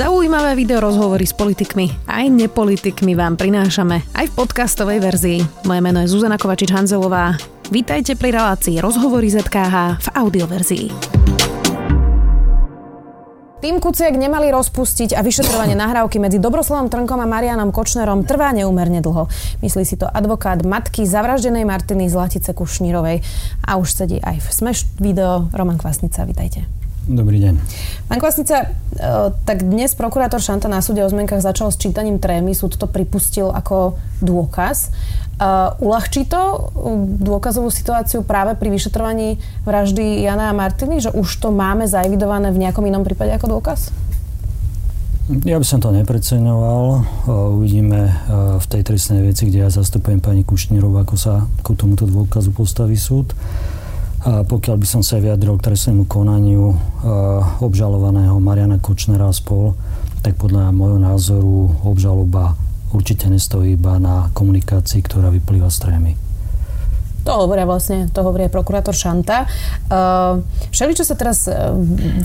Zaujímavé video rozhovory s politikmi aj nepolitikmi vám prinášame aj v podcastovej verzii. Moje meno je Zuzana Kovačič-Hanzelová. Vítajte pri relácii Rozhovory ZKH v audioverzii. Tým Kuciak nemali rozpustiť a vyšetrovanie nahrávky medzi Dobroslavom Trnkom a Marianom Kočnerom trvá neúmerne dlho. Myslí si to advokát matky zavraždenej Martiny Zlatice Kušnírovej. A už sedí aj v Smeš video Roman Kvasnica. Vítajte. Dobrý deň. Pán Kvasnica, e, tak dnes prokurátor Šanta na súde o zmenkách začal s čítaním trémy, súd to pripustil ako dôkaz. Uh, uľahčí to e, dôkazovú situáciu práve pri vyšetrovaní vraždy Jana a Martiny, že už to máme zaevidované v nejakom inom prípade ako dôkaz? Ja by som to nepreceňoval. Uvidíme v tej trestnej veci, kde ja zastupujem pani Kušnírov, ako sa k tomuto dôkazu postaví súd. Pokiaľ by som sa vyjadril k trestnému konaniu obžalovaného Mariana Kočnera a spol, tak podľa môjho názoru obžaloba určite nestojí iba na komunikácii, ktorá vyplýva z trémy. To hovoria vlastne, to hovorí aj prokurátor Šanta. Uh, všeli, čo sa teraz uh,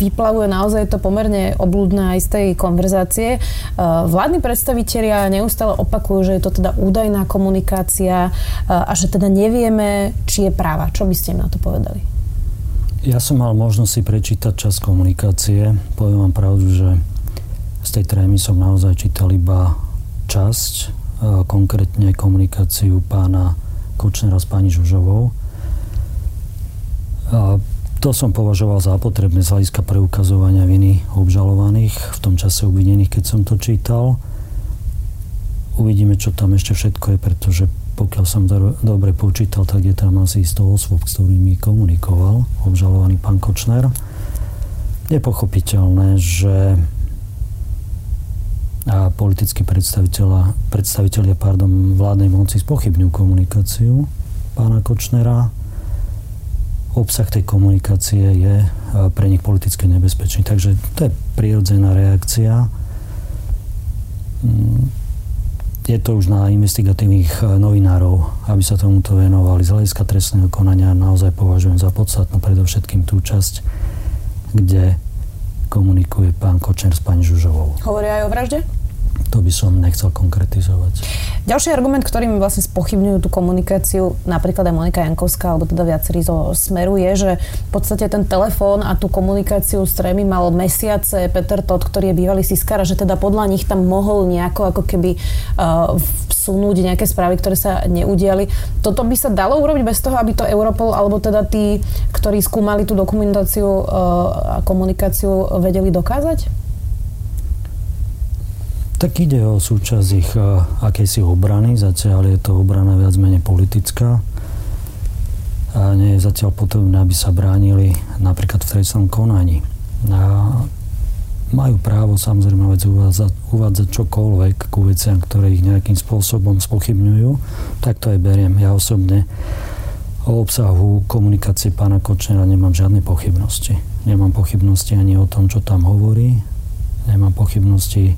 vyplavuje, naozaj je to pomerne oblúdne aj z tej konverzácie. Uh, vládni predstavitelia neustále opakujú, že je to teda údajná komunikácia a že teda nevieme, či je práva. Čo by ste im na to povedali? Ja som mal možnosť si prečítať čas komunikácie. Poviem vám pravdu, že z tej trémy som naozaj čítal iba časť, konkrétne komunikáciu pána Kočnera s pani Žužovou. A to som považoval za potrebné z hľadiska preukazovania viny obžalovaných, v tom čase obvinených, keď som to čítal. Uvidíme, čo tam ešte všetko je, pretože pokiaľ som do, dobre počítal, tak je tam asi 100 osôb, s ktorými komunikoval obžalovaný pán Kočner. Je pochopiteľné, že a politickí predstaviteľia pardon, vládnej moci spochybňujú komunikáciu pána Kočnera. Obsah tej komunikácie je pre nich politicky nebezpečný. Takže to je prirodzená reakcia. Mm, je to už na investigatívnych novinárov, aby sa tomuto venovali. Z hľadiska trestného konania naozaj považujem za podstatnú predovšetkým tú časť, kde komunikuje pán Kočner s pani Žužovou. Hovoria aj o vražde? To by som nechcel konkretizovať. Ďalší argument, ktorým vlastne spochybňujú tú komunikáciu, napríklad aj Monika Jankovská, alebo teda viacerí zo Smeru, je, že v podstate ten telefón a tú komunikáciu s Trémy mal mesiace Peter Todd, ktorý je bývalý Siskar, že teda podľa nich tam mohol nejako ako keby uh, vsunúť nejaké správy, ktoré sa neudiali. Toto by sa dalo urobiť bez toho, aby to Europol, alebo teda tí, ktorí skúmali tú dokumentáciu uh, a komunikáciu, vedeli dokázať? Tak ide o súčasť ich akejsi obrany, zatiaľ je to obrana viac menej politická a nie je zatiaľ potrebné, aby sa bránili napríklad v trestnom konaní. A majú právo samozrejme vec uvádzať, uvádzať čokoľvek ku veciam, ktoré ich nejakým spôsobom spochybňujú, tak to aj beriem. Ja osobne o obsahu komunikácie pána Kočnera nemám žiadne pochybnosti. Nemám pochybnosti ani o tom, čo tam hovorí, nemám pochybnosti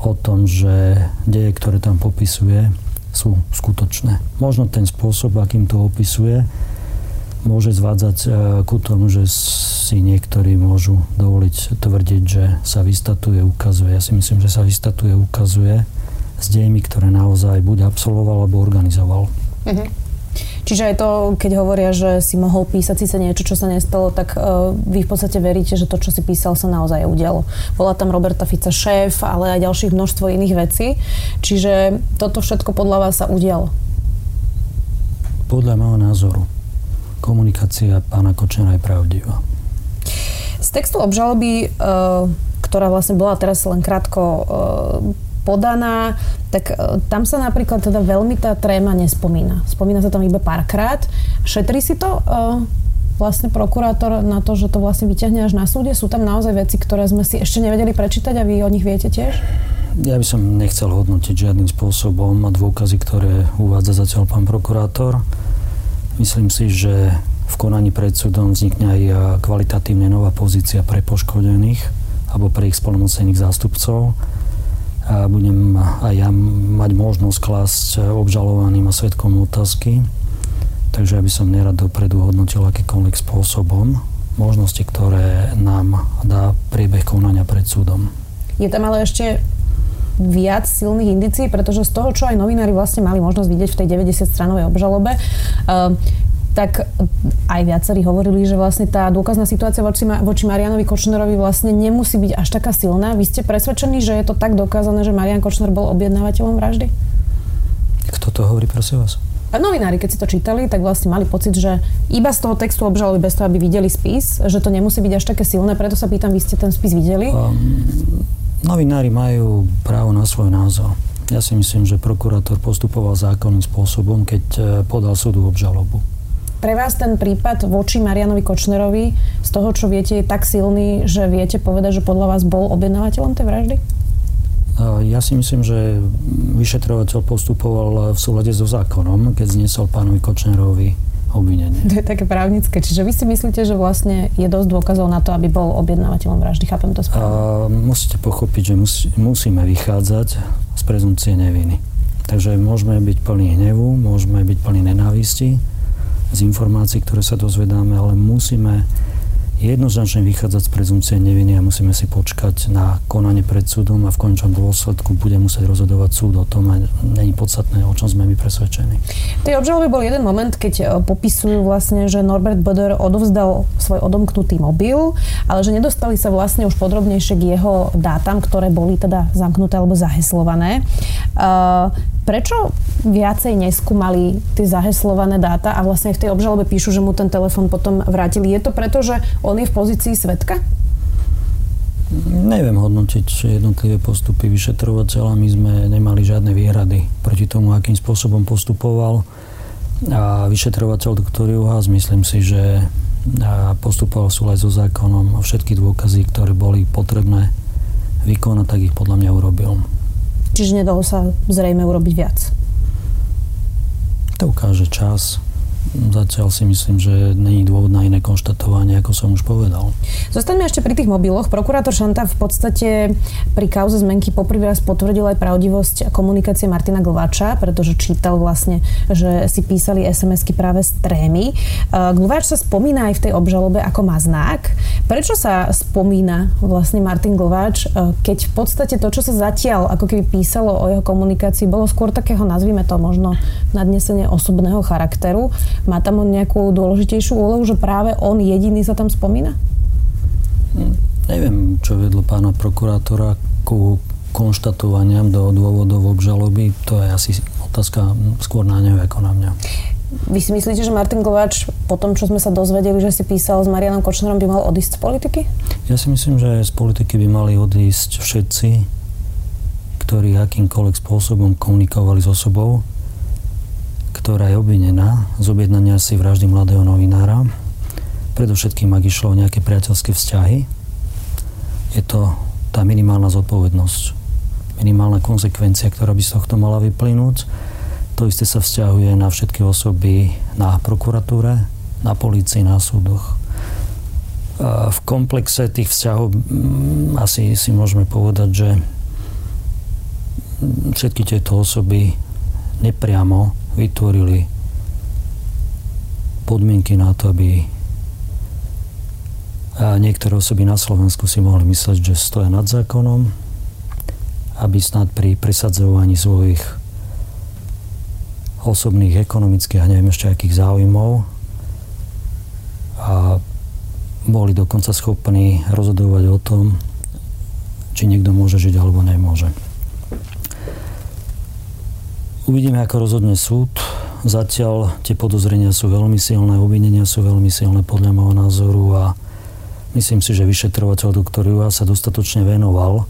o tom, že deje, ktoré tam popisuje, sú skutočné. Možno ten spôsob, akým to opisuje, môže zvádzať e, ku tomu, že si niektorí môžu dovoliť tvrdiť, že sa vystatuje, ukazuje. Ja si myslím, že sa vystatuje, ukazuje s dejmi, ktoré naozaj buď absolvoval, alebo organizoval. Uh-huh. Čiže aj to, keď hovoria, že si mohol písať síce niečo, čo sa nestalo, tak uh, vy v podstate veríte, že to, čo si písal, sa naozaj udialo. Bola tam Roberta Fica šéf, ale aj ďalších množstvo iných vecí. Čiže toto všetko podľa vás sa udialo? Podľa môjho názoru komunikácia pána Kočnera je pravdivá. Z textu obžaloby, uh, ktorá vlastne bola teraz len krátko uh, podaná, tak e, tam sa napríklad teda veľmi tá tréma nespomína. Spomína sa tam iba párkrát. Šetrí si to uh, vlastne prokurátor na to, že to vlastne vyťahne až na súde? Sú tam naozaj veci, ktoré sme si ešte nevedeli prečítať a vy o nich viete tiež? Ja by som nechcel hodnotiť žiadnym spôsobom dôkazy, ktoré uvádza zatiaľ pán prokurátor. Myslím si, že v konaní pred súdom vznikne aj kvalitatívne nová pozícia pre poškodených alebo pre ich spolnomocených zástupcov a budem aj ja mať možnosť klásť obžalovaným a svetkom otázky. Takže ja by som nerad dopredu hodnotil akýkoľvek spôsobom možnosti, ktoré nám dá priebeh konania pred súdom. Je tam ale ešte viac silných indicií, pretože z toho, čo aj novinári vlastne mali možnosť vidieť v tej 90-stranovej obžalobe, uh, tak aj viacerí hovorili, že vlastne tá dôkazná situácia voči, voči Marianovi Kočnerovi vlastne nemusí byť až taká silná. Vy ste presvedčení, že je to tak dokázané, že Marian Kočner bol objednávateľom vraždy? Kto to hovorí, prosím vás? Novinári, keď si to čítali, tak vlastne mali pocit, že iba z toho textu obžaloby, bez toho, aby videli spis, že to nemusí byť až také silné. Preto sa pýtam, vy ste ten spis videli? Um, novinári majú právo na svoj názor. Ja si myslím, že prokurátor postupoval zákonným spôsobom, keď eh, podal súdu obžalobu. Pre vás ten prípad voči Marianovi Kočnerovi z toho, čo viete, je tak silný, že viete povedať, že podľa vás bol objednávateľom tej vraždy? Ja si myslím, že vyšetrovateľ postupoval v súlade so zákonom, keď zniesol pánovi Kočnerovi obvinenie. To je také právnické. Čiže vy si myslíte, že vlastne je dosť dôkazov na to, aby bol objednávateľom vraždy? Chápem to správne? musíte pochopiť, že musí, musíme vychádzať z prezumcie neviny. Takže môžeme byť plní hnevu, môžeme byť plní nenávisti z informácií, ktoré sa dozvedáme, ale musíme jednoznačne vychádzať z prezumcie neviny a musíme si počkať na konanie pred súdom a v končnom dôsledku bude musieť rozhodovať súd o tom a není podstatné, o čom sme my presvedčení. Tej obžalobe bol jeden moment, keď e, popisujú vlastne, že Norbert Boder odovzdal svoj odomknutý mobil, ale že nedostali sa vlastne už podrobnejšie k jeho dátam, ktoré boli teda zamknuté alebo zaheslované. Uh, prečo viacej neskúmali tie zaheslované dáta a vlastne v tej obžalobe píšu, že mu ten telefon potom vrátili? Je to preto, že on je v pozícii svetka? Neviem hodnotiť jednotlivé postupy vyšetrovateľa. My sme nemali žiadne výhrady proti tomu, akým spôsobom postupoval. A vyšetrovateľ doktor Juhás, myslím si, že postupoval v súlade so zákonom a všetky dôkazy, ktoré boli potrebné vykonať, tak ich podľa mňa urobil. Čiže nedalo sa zrejme urobiť viac? To ukáže čas. Zatiaľ si myslím, že není dôvod na iné konštatovanie, ako som už povedal. Zostaňme ešte pri tých mobiloch. Prokurátor Šanta v podstate pri kauze zmenky poprvý raz potvrdil aj pravdivosť komunikácie Martina Glvača, pretože čítal vlastne, že si písali SMS-ky práve z trémy. Glvač sa spomína aj v tej obžalobe ako má znak. Prečo sa spomína vlastne Martin Glvač, keď v podstate to, čo sa zatiaľ ako keby písalo o jeho komunikácii, bolo skôr takého, nazvime to možno, nadnesenie osobného charakteru. Má tam on nejakú dôležitejšiu úlohu, že práve on jediný sa tam spomína? Hm, neviem, čo vedlo pána prokurátora ku konštatovaniam do dôvodov obžaloby. To je asi otázka skôr na neho ako na mňa. Vy si myslíte, že Martin Kováč po tom, čo sme sa dozvedeli, že si písal s Marianom Kočnerom, by mal odísť z politiky? Ja si myslím, že z politiky by mali odísť všetci, ktorí akýmkoľvek spôsobom komunikovali s osobou, ktorá je obvinená z objednania si vraždy mladého novinára. Predovšetkým, ak išlo o nejaké priateľské vzťahy, je to tá minimálna zodpovednosť, minimálna konsekvencia, ktorá by z tohto mala vyplynúť. To isté sa vzťahuje na všetky osoby na prokuratúre, na polícii, na súdoch. V komplexe tých vzťahov mm, asi si môžeme povedať, že všetky tieto osoby nepriamo vytvorili podmienky na to, aby niektoré osoby na Slovensku si mohli mysleť, že stoja nad zákonom, aby snad pri presadzovaní svojich osobných, ekonomických a neviem ešte akých záujmov a boli dokonca schopní rozhodovať o tom, či niekto môže žiť alebo nemôže. Uvidíme, ako rozhodne súd. Zatiaľ tie podozrenia sú veľmi silné, obvinenia sú veľmi silné podľa môjho názoru a myslím si, že vyšetrovateľ doktor Juha sa dostatočne venoval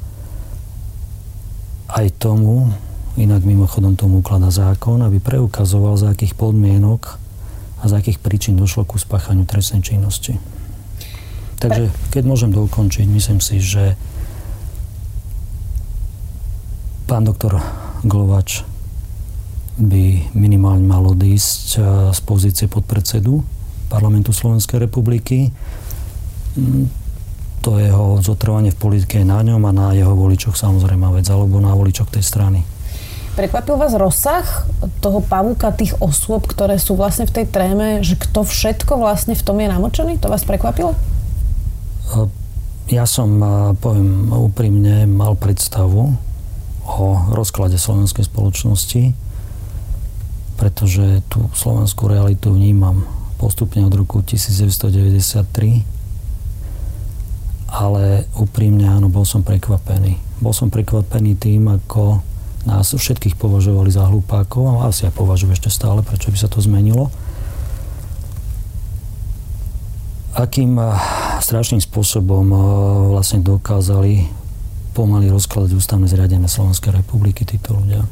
aj tomu, inak mimochodom tomu ukladá zákon, aby preukazoval, za akých podmienok a za akých príčin došlo ku spáchaniu trestnej činnosti. Takže keď môžem dokončiť, myslím si, že pán doktor Glovač by minimálne mal odísť eh, z pozície podpredsedu parlamentu Slovenskej republiky. Mm, to jeho zotrvanie v politike je na ňom a na jeho voličoch samozrejme vec, alebo na voličoch tej strany. Prekvapil vás rozsah toho pavúka tých osôb, ktoré sú vlastne v tej tréme, že kto všetko vlastne v tom je namočený? To vás prekvapilo? Eh, ja som, poviem úprimne, mal predstavu o rozklade slovenskej spoločnosti, pretože tú slovenskú realitu vnímam postupne od roku 1993, ale úprimne áno, bol som prekvapený. Bol som prekvapený tým, ako nás všetkých považovali za hlupákov a asi aj považujú ešte stále, prečo by sa to zmenilo akým eh, strašným spôsobom eh, vlastne dokázali pomaly rozkladať ústavné zriadenie Slovenskej republiky títo ľudia.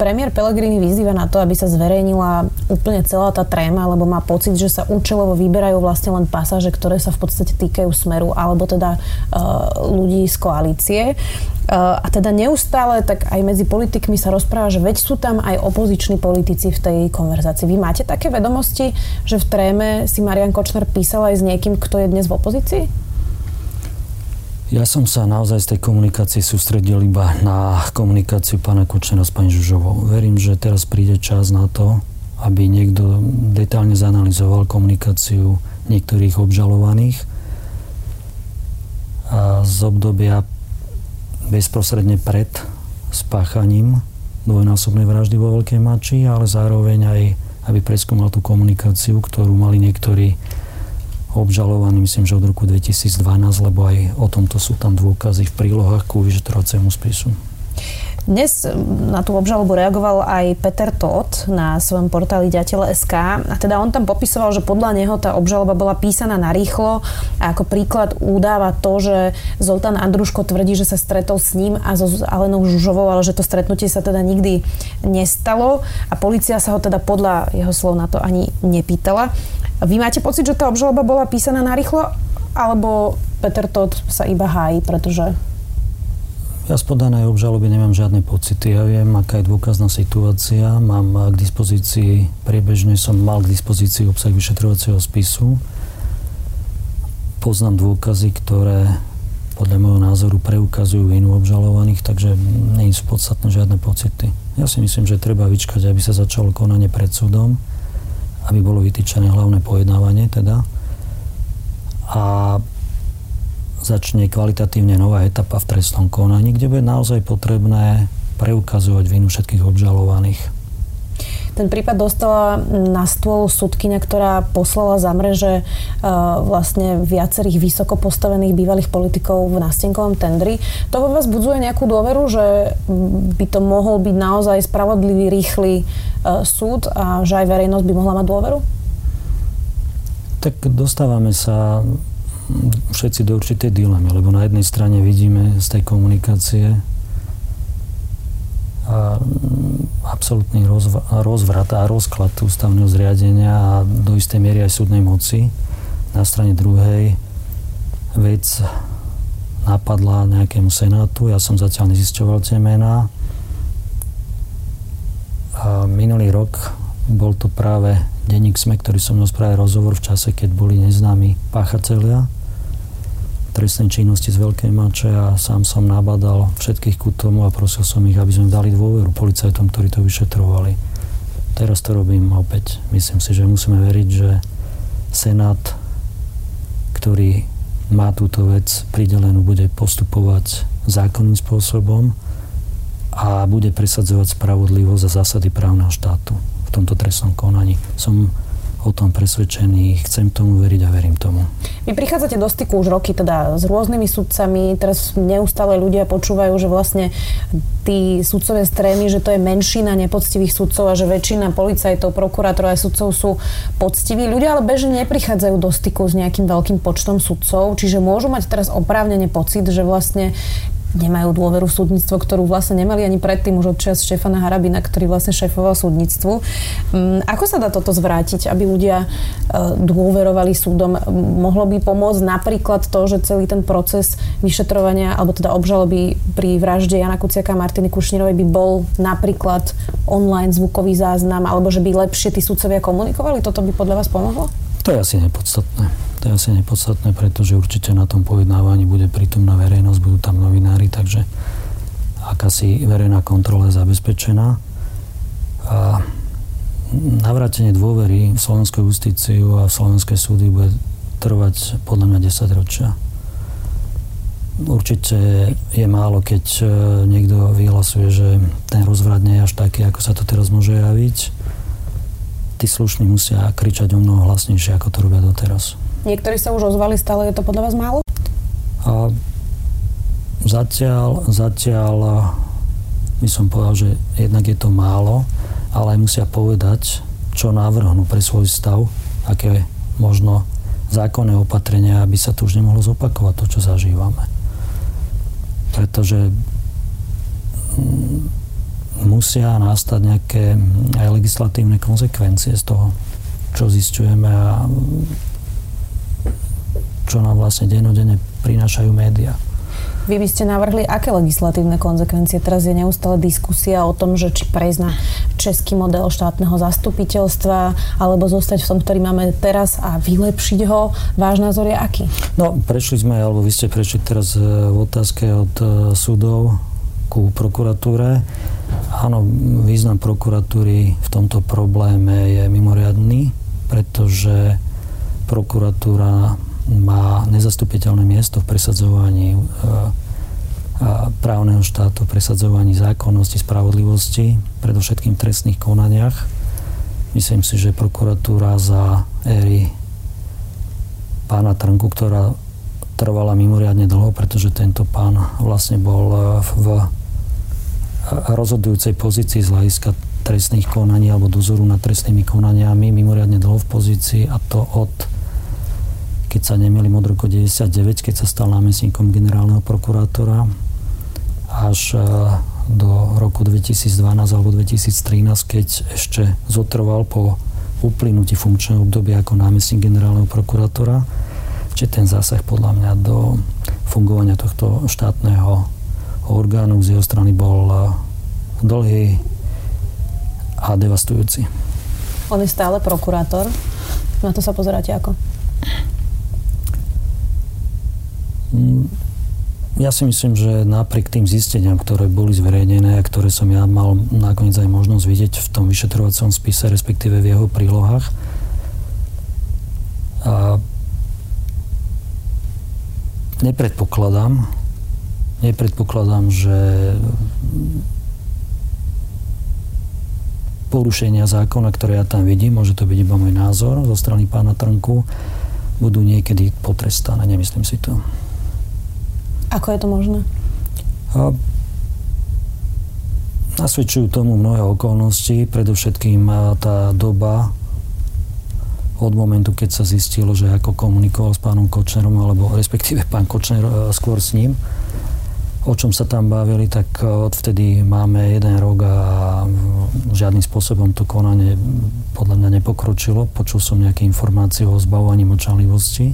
Premiér Pellegrini vyzýva na to, aby sa zverejnila úplne celá tá tréma, lebo má pocit, že sa účelovo vyberajú vlastne len pasáže, ktoré sa v podstate týkajú smeru alebo teda uh, ľudí z koalície. Uh, a teda neustále tak aj medzi politikmi sa rozpráva, že veď sú tam aj opoziční politici v tej konverzácii. Vy máte také vedomosti, že v tréme si Marian Kočner písal aj s niekým, kto je dnes v opozícii? Ja som sa naozaj z tej komunikácie sústredil iba na komunikáciu pána Kočnera s pani Žužovou. Verím, že teraz príde čas na to, aby niekto detálne zanalizoval komunikáciu niektorých obžalovaných a z obdobia bezprostredne pred spáchaním dvojnásobnej vraždy vo Veľkej Mači, ale zároveň aj aby preskúmal tú komunikáciu, ktorú mali niektorí obžalovaný, myslím, že od roku 2012, lebo aj o tomto sú tam dôkazy v prílohách ku vyšetrovaciemu spisu. Dnes na tú obžalobu reagoval aj Peter Todt na svojom portáli Ďateľ.sk a teda on tam popisoval, že podľa neho tá obžaloba bola písaná na rýchlo a ako príklad údáva to, že Zoltán Andruško tvrdí, že sa stretol s ním a so Alenou Žužovou, ale že to stretnutie sa teda nikdy nestalo a policia sa ho teda podľa jeho slov na to ani nepýtala. Vy máte pocit, že tá obžaloba bola písaná narýchlo, alebo Peter Todd sa iba hájí, pretože... Ja z podanej obžaloby nemám žiadne pocity. Ja viem, aká je dôkazná situácia. Mám k dispozícii, priebežne som mal k dispozícii obsah vyšetrovacieho spisu. Poznám dôkazy, ktoré podľa môjho názoru preukazujú vinu obžalovaných, takže nie sú podstatné žiadne pocity. Ja si myslím, že treba vyčkať, aby sa začalo konanie pred súdom aby bolo vytýčené hlavné pojednávanie teda. A začne kvalitatívne nová etapa v trestnom konaní, kde bude naozaj potrebné preukazovať vinu všetkých obžalovaných. Ten prípad dostala na stôl súdkynia, ktorá poslala za mreže uh, vlastne viacerých vysoko postavených bývalých politikov v nástenkovom tendri. To vo vás budzuje nejakú dôveru, že by to mohol byť naozaj spravodlivý, rýchly súd a že aj verejnosť by mohla mať dôveru? Tak dostávame sa všetci do určitej dilemy, lebo na jednej strane vidíme z tej komunikácie absolútny rozvrat a rozklad ústavného zriadenia a do istej miery aj súdnej moci. Na strane druhej vec napadla nejakému senátu, ja som zatiaľ nezisťoval tie mená. A minulý rok bol to práve denník SME, ktorý som mnou práve rozhovor v čase, keď boli neznámi páchatelia trestnej činnosti z Veľkej Mače a sám som nabadal všetkých ku tomu a prosil som ich, aby sme dali dôveru policajtom, ktorí to vyšetrovali. Teraz to robím opäť. Myslím si, že musíme veriť, že Senát, ktorý má túto vec pridelenú, bude postupovať zákonným spôsobom a bude presadzovať spravodlivosť a zásady právneho štátu v tomto trestnom konaní. Som o tom presvedčený, chcem tomu veriť a verím tomu. Vy prichádzate do styku už roky teda s rôznymi sudcami, teraz neustále ľudia počúvajú, že vlastne tí sudcovia strémy, že to je menšina nepoctivých sudcov a že väčšina policajtov, prokurátorov a sudcov sú poctiví. Ľudia ale bežne neprichádzajú do styku s nejakým veľkým počtom sudcov, čiže môžu mať teraz oprávnene pocit, že vlastne nemajú dôveru v súdnictvo, ktorú vlastne nemali ani predtým už od čas Štefana Harabina, ktorý vlastne šéfoval súdnictvu. Mm, ako sa dá toto zvrátiť, aby ľudia e, dôverovali súdom? Mohlo by pomôcť napríklad to, že celý ten proces vyšetrovania, alebo teda obžaloby pri vražde Jana Kuciaka a Martiny Kušnírovej by bol napríklad online zvukový záznam, alebo že by lepšie tí súdcovia komunikovali? Toto by podľa vás pomohlo? To je asi nepodstatné. To je asi nepodstatné, pretože určite na tom pojednávaní bude prítomná verejnosť, budú tam novinári, takže akási verejná kontrola je zabezpečená. A navrátenie dôvery v slovenskú justíciu a v slovenské súdy bude trvať podľa mňa 10 ročia. Určite je málo, keď e, niekto vyhlasuje, že ten rozvrat nie je až taký, ako sa to teraz môže javiť. Tí slušní musia kričať o mnoho hlasnejšie, ako to robia doteraz. Niektorí sa už ozvali, stále je to podľa vás málo? A zatiaľ, zatiaľ by som povedal, že jednak je to málo, ale aj musia povedať, čo navrhnú pre svoj stav, aké možno zákonné opatrenia, aby sa to už nemohlo zopakovať, to, čo zažívame pretože mm, musia nastať nejaké aj legislatívne konsekvencie z toho, čo zistujeme a čo nám vlastne denodene prinášajú médiá. Vy by ste navrhli aké legislatívne konsekvencie? Teraz je neustále diskusia o tom, že či prejsť na český model štátneho zastupiteľstva alebo zostať v tom, ktorý máme teraz a vylepšiť ho. Váš názor je aký? No, prešli sme, alebo vy ste prešli teraz e, v otázke od e, súdov ku prokuratúre. Áno, význam prokuratúry v tomto probléme je mimoriadný, pretože prokuratúra má nezastupiteľné miesto v presadzovaní e, právneho štátu, presadzovaní zákonnosti, spravodlivosti, predovšetkým v trestných konaniach. Myslím si, že prokuratúra za éry pána Trnku, ktorá trvala mimoriadne dlho, pretože tento pán vlastne bol e, v rozhodujúcej pozícii z hľadiska trestných konaní alebo dozoru nad trestnými konaniami mimoriadne dlho v pozícii a to od keď sa nemýlim od roku 99, keď sa stal námestníkom generálneho prokurátora až e, do roku 2012 alebo 2013, keď ešte zotrval po uplynutí funkčného obdobia ako námestník generálneho prokurátora. Čiže ten zásah podľa mňa do fungovania tohto štátneho orgánu z jeho strany bol e, dlhý a devastujúci. On je stále prokurátor. Na to sa pozeráte ako? Mm, ja si myslím, že napriek tým zisteniam, ktoré boli zverejnené a ktoré som ja mal nakoniec aj možnosť vidieť v tom vyšetrovacom spise, respektíve v jeho prílohách, a nepredpokladám, nepredpokladám, že porušenia zákona, ktoré ja tam vidím, môže to byť iba môj názor zo strany pána Trnku, budú niekedy potrestané, nemyslím si to. Ako je to možné? A nasvedčujú tomu mnohé okolnosti, predovšetkým tá doba od momentu, keď sa zistilo, že ako komunikoval s pánom Kočnerom, alebo respektíve pán Kočner e, skôr s ním, o čom sa tam bavili, tak e, odvtedy máme jeden rok a žiadnym spôsobom to konanie podľa mňa nepokročilo. Počul som nejaké informácie o zbavovaní močanlivosti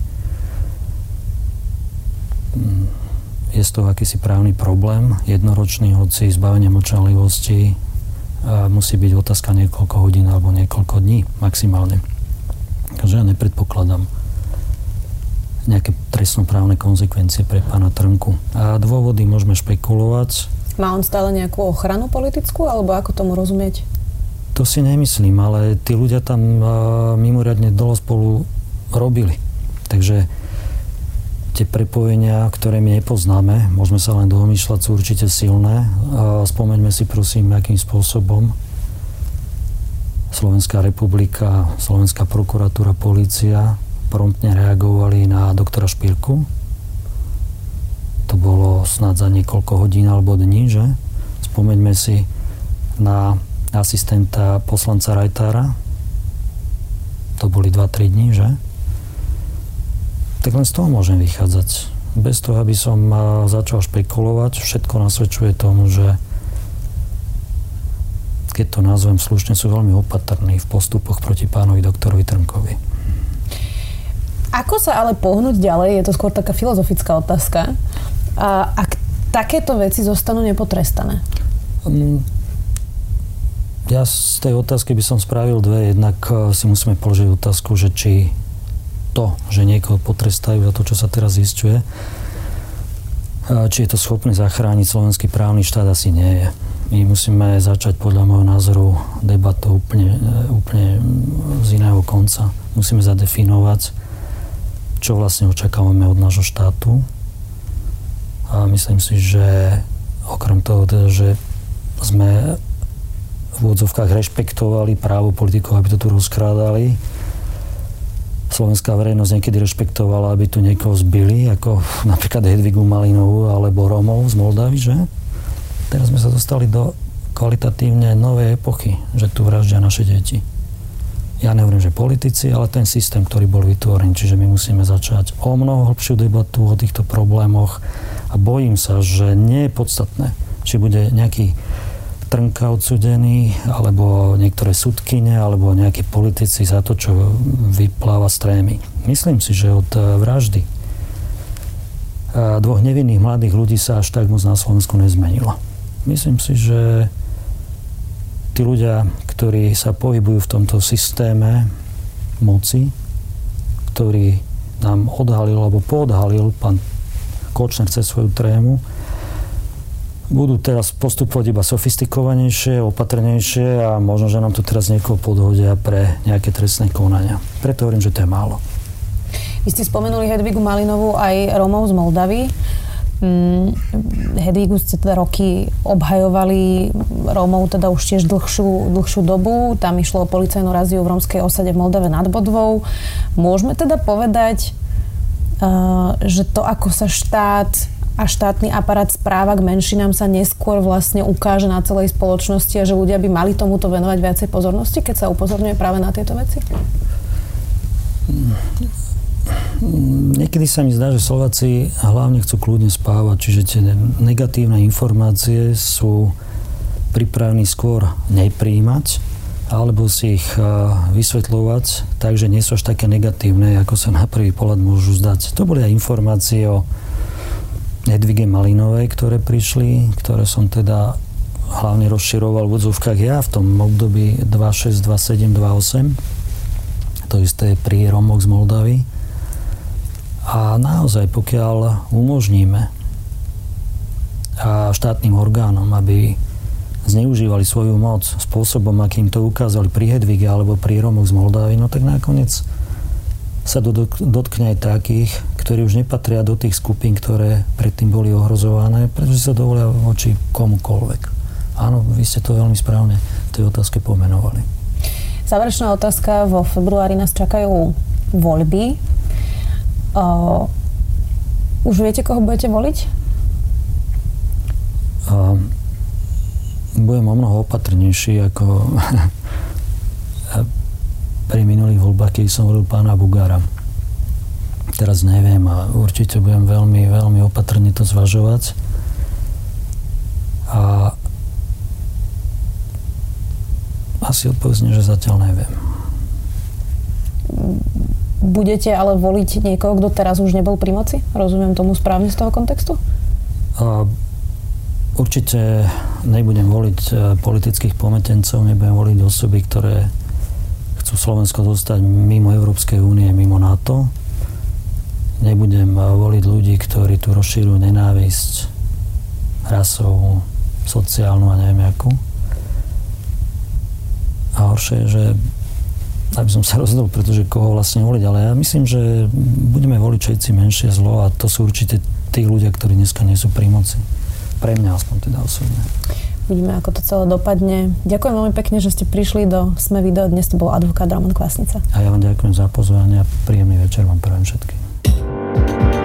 je z toho akýsi právny problém, jednoročný, hoci zbavenie mlčanlivosti musí byť otázka niekoľko hodín alebo niekoľko dní maximálne. Takže ja nepredpokladám nejaké trestnoprávne konsekvencie pre pána Trnku. A dôvody môžeme špekulovať. Má on stále nejakú ochranu politickú, alebo ako tomu rozumieť? To si nemyslím, ale tí ľudia tam mimoriadne dlho spolu robili. Takže tie prepojenia, ktoré my nepoznáme, môžeme sa len domýšľať, sú určite silné. Spomeňme si prosím, akým spôsobom Slovenská republika, Slovenská prokuratúra, policia promptne reagovali na doktora Špírku. To bolo snad za niekoľko hodín alebo dní, že? Spomeňme si na asistenta poslanca Rajtára. To boli 2-3 dní, že? Tak len z toho môžem vychádzať. Bez toho, aby som začal špekulovať, všetko nasvedčuje tomu, že keď to nazvem slušne, sú veľmi opatrní v postupoch proti pánovi doktorovi Trnkovi. Ako sa ale pohnúť ďalej? Je to skôr taká filozofická otázka. A ak takéto veci zostanú nepotrestané? Mm, ja z tej otázky by som spravil dve. Jednak e, si musíme položiť otázku, že či to, že niekoho potrestajú za to, čo sa teraz zistuje. Či je to schopné zachrániť slovenský právny štát, asi nie je. My musíme začať podľa môjho názoru debatu úplne, úplne z iného konca. Musíme zadefinovať, čo vlastne očakávame od nášho štátu. A myslím si, že okrem toho, teda, že sme v úvodzovkách rešpektovali právo politikov, aby to tu rozkrádali, slovenská verejnosť niekedy rešpektovala, aby tu niekoho zbili, ako napríklad Hedvigu Malinovú alebo Romov z Moldavy, že? Teraz sme sa dostali do kvalitatívne novej epochy, že tu vraždia naše deti. Ja nehovorím, že politici, ale ten systém, ktorý bol vytvorený. Čiže my musíme začať o mnoho hlbšiu debatu o týchto problémoch a bojím sa, že nie je podstatné, či bude nejaký Trnka odsudený, alebo niektoré sudkyne, alebo nejakí politici za to, čo vypláva z trémy. Myslím si, že od eh, vraždy eh, dvoch nevinných mladých ľudí sa až tak moc na Slovensku nezmenilo. Myslím si, že tí ľudia, ktorí sa pohybujú v tomto systéme moci, ktorý nám odhalil alebo podhalil pán Kočner cez svoju trému, budú teraz postupovať iba sofistikovanejšie, opatrnejšie a možno, že nám tu teraz niekoho podhodia pre nejaké trestné konania. Preto hovorím, že to je málo. Vy ste spomenuli Hedvigu Malinovú aj Romov z Moldavy. Hmm, Hedvigu ste teda roky obhajovali Rómov teda už tiež dlhšiu, dlhšiu dobu. Tam išlo o policajnú raziu v romskej osade v Moldave nad Bodvou. Môžeme teda povedať, uh, že to, ako sa štát a štátny aparát správa k menšinám sa neskôr vlastne ukáže na celej spoločnosti a že ľudia by mali tomuto venovať viacej pozornosti, keď sa upozorňuje práve na tieto veci? Niekedy sa mi zdá, že Slováci hlavne chcú kľudne spávať, čiže tie negatívne informácie sú pripravení skôr nepríjmať alebo si ich vysvetľovať, takže nie sú až také negatívne, ako sa na prvý pohľad môžu zdať. To boli aj informácie o Hedvige Malinovej, ktoré prišli, ktoré som teda hlavne rozširoval v odzovkách ja v tom období 26, 27, 28. To isté pri Romoch z Moldavy. A naozaj, pokiaľ umožníme a štátnym orgánom, aby zneužívali svoju moc spôsobom, akým to ukázali pri Hedvige alebo pri Romoch z Moldavy, no tak nakoniec sa dotkne aj takých, ktorí už nepatria do tých skupín, ktoré predtým boli ohrozované, pretože sa dovolia voči komukoľvek. Áno, vy ste to veľmi správne v tej otázke pomenovali. Záverečná otázka. Vo februári nás čakajú voľby. Uh, už viete, koho budete voliť? Uh, budem o mnoho opatrnejší ako pri minulých voľbách, keď som volil pána Bugára. Teraz neviem a určite budem veľmi, veľmi opatrne to zvažovať. A asi odpovedzne, že zatiaľ neviem. Budete ale voliť niekoho, kto teraz už nebol pri moci? Rozumiem tomu správne z toho kontextu? A určite nebudem voliť e, politických pometencov, nebudem voliť osoby, ktoré chcú Slovensko dostať mimo Európskej únie, mimo NATO. Voliť ľudí, ktorí tu rozšírujú nenávisť rasovú, sociálnu a neviem akú. A horšie je, že aby som sa rozhodol, pretože koho vlastne voliť, ale ja myslím, že budeme voliť všetci menšie zlo a to sú určite tí ľudia, ktorí dneska nie sú pri moci. Pre mňa aspoň teda osobne. Uvidíme, ako to celé dopadne. Ďakujem veľmi pekne, že ste prišli do Sme video. Dnes to bol advokát Roman Kvasnica. A ja vám ďakujem za pozvanie a príjemný večer vám prajem všetkým.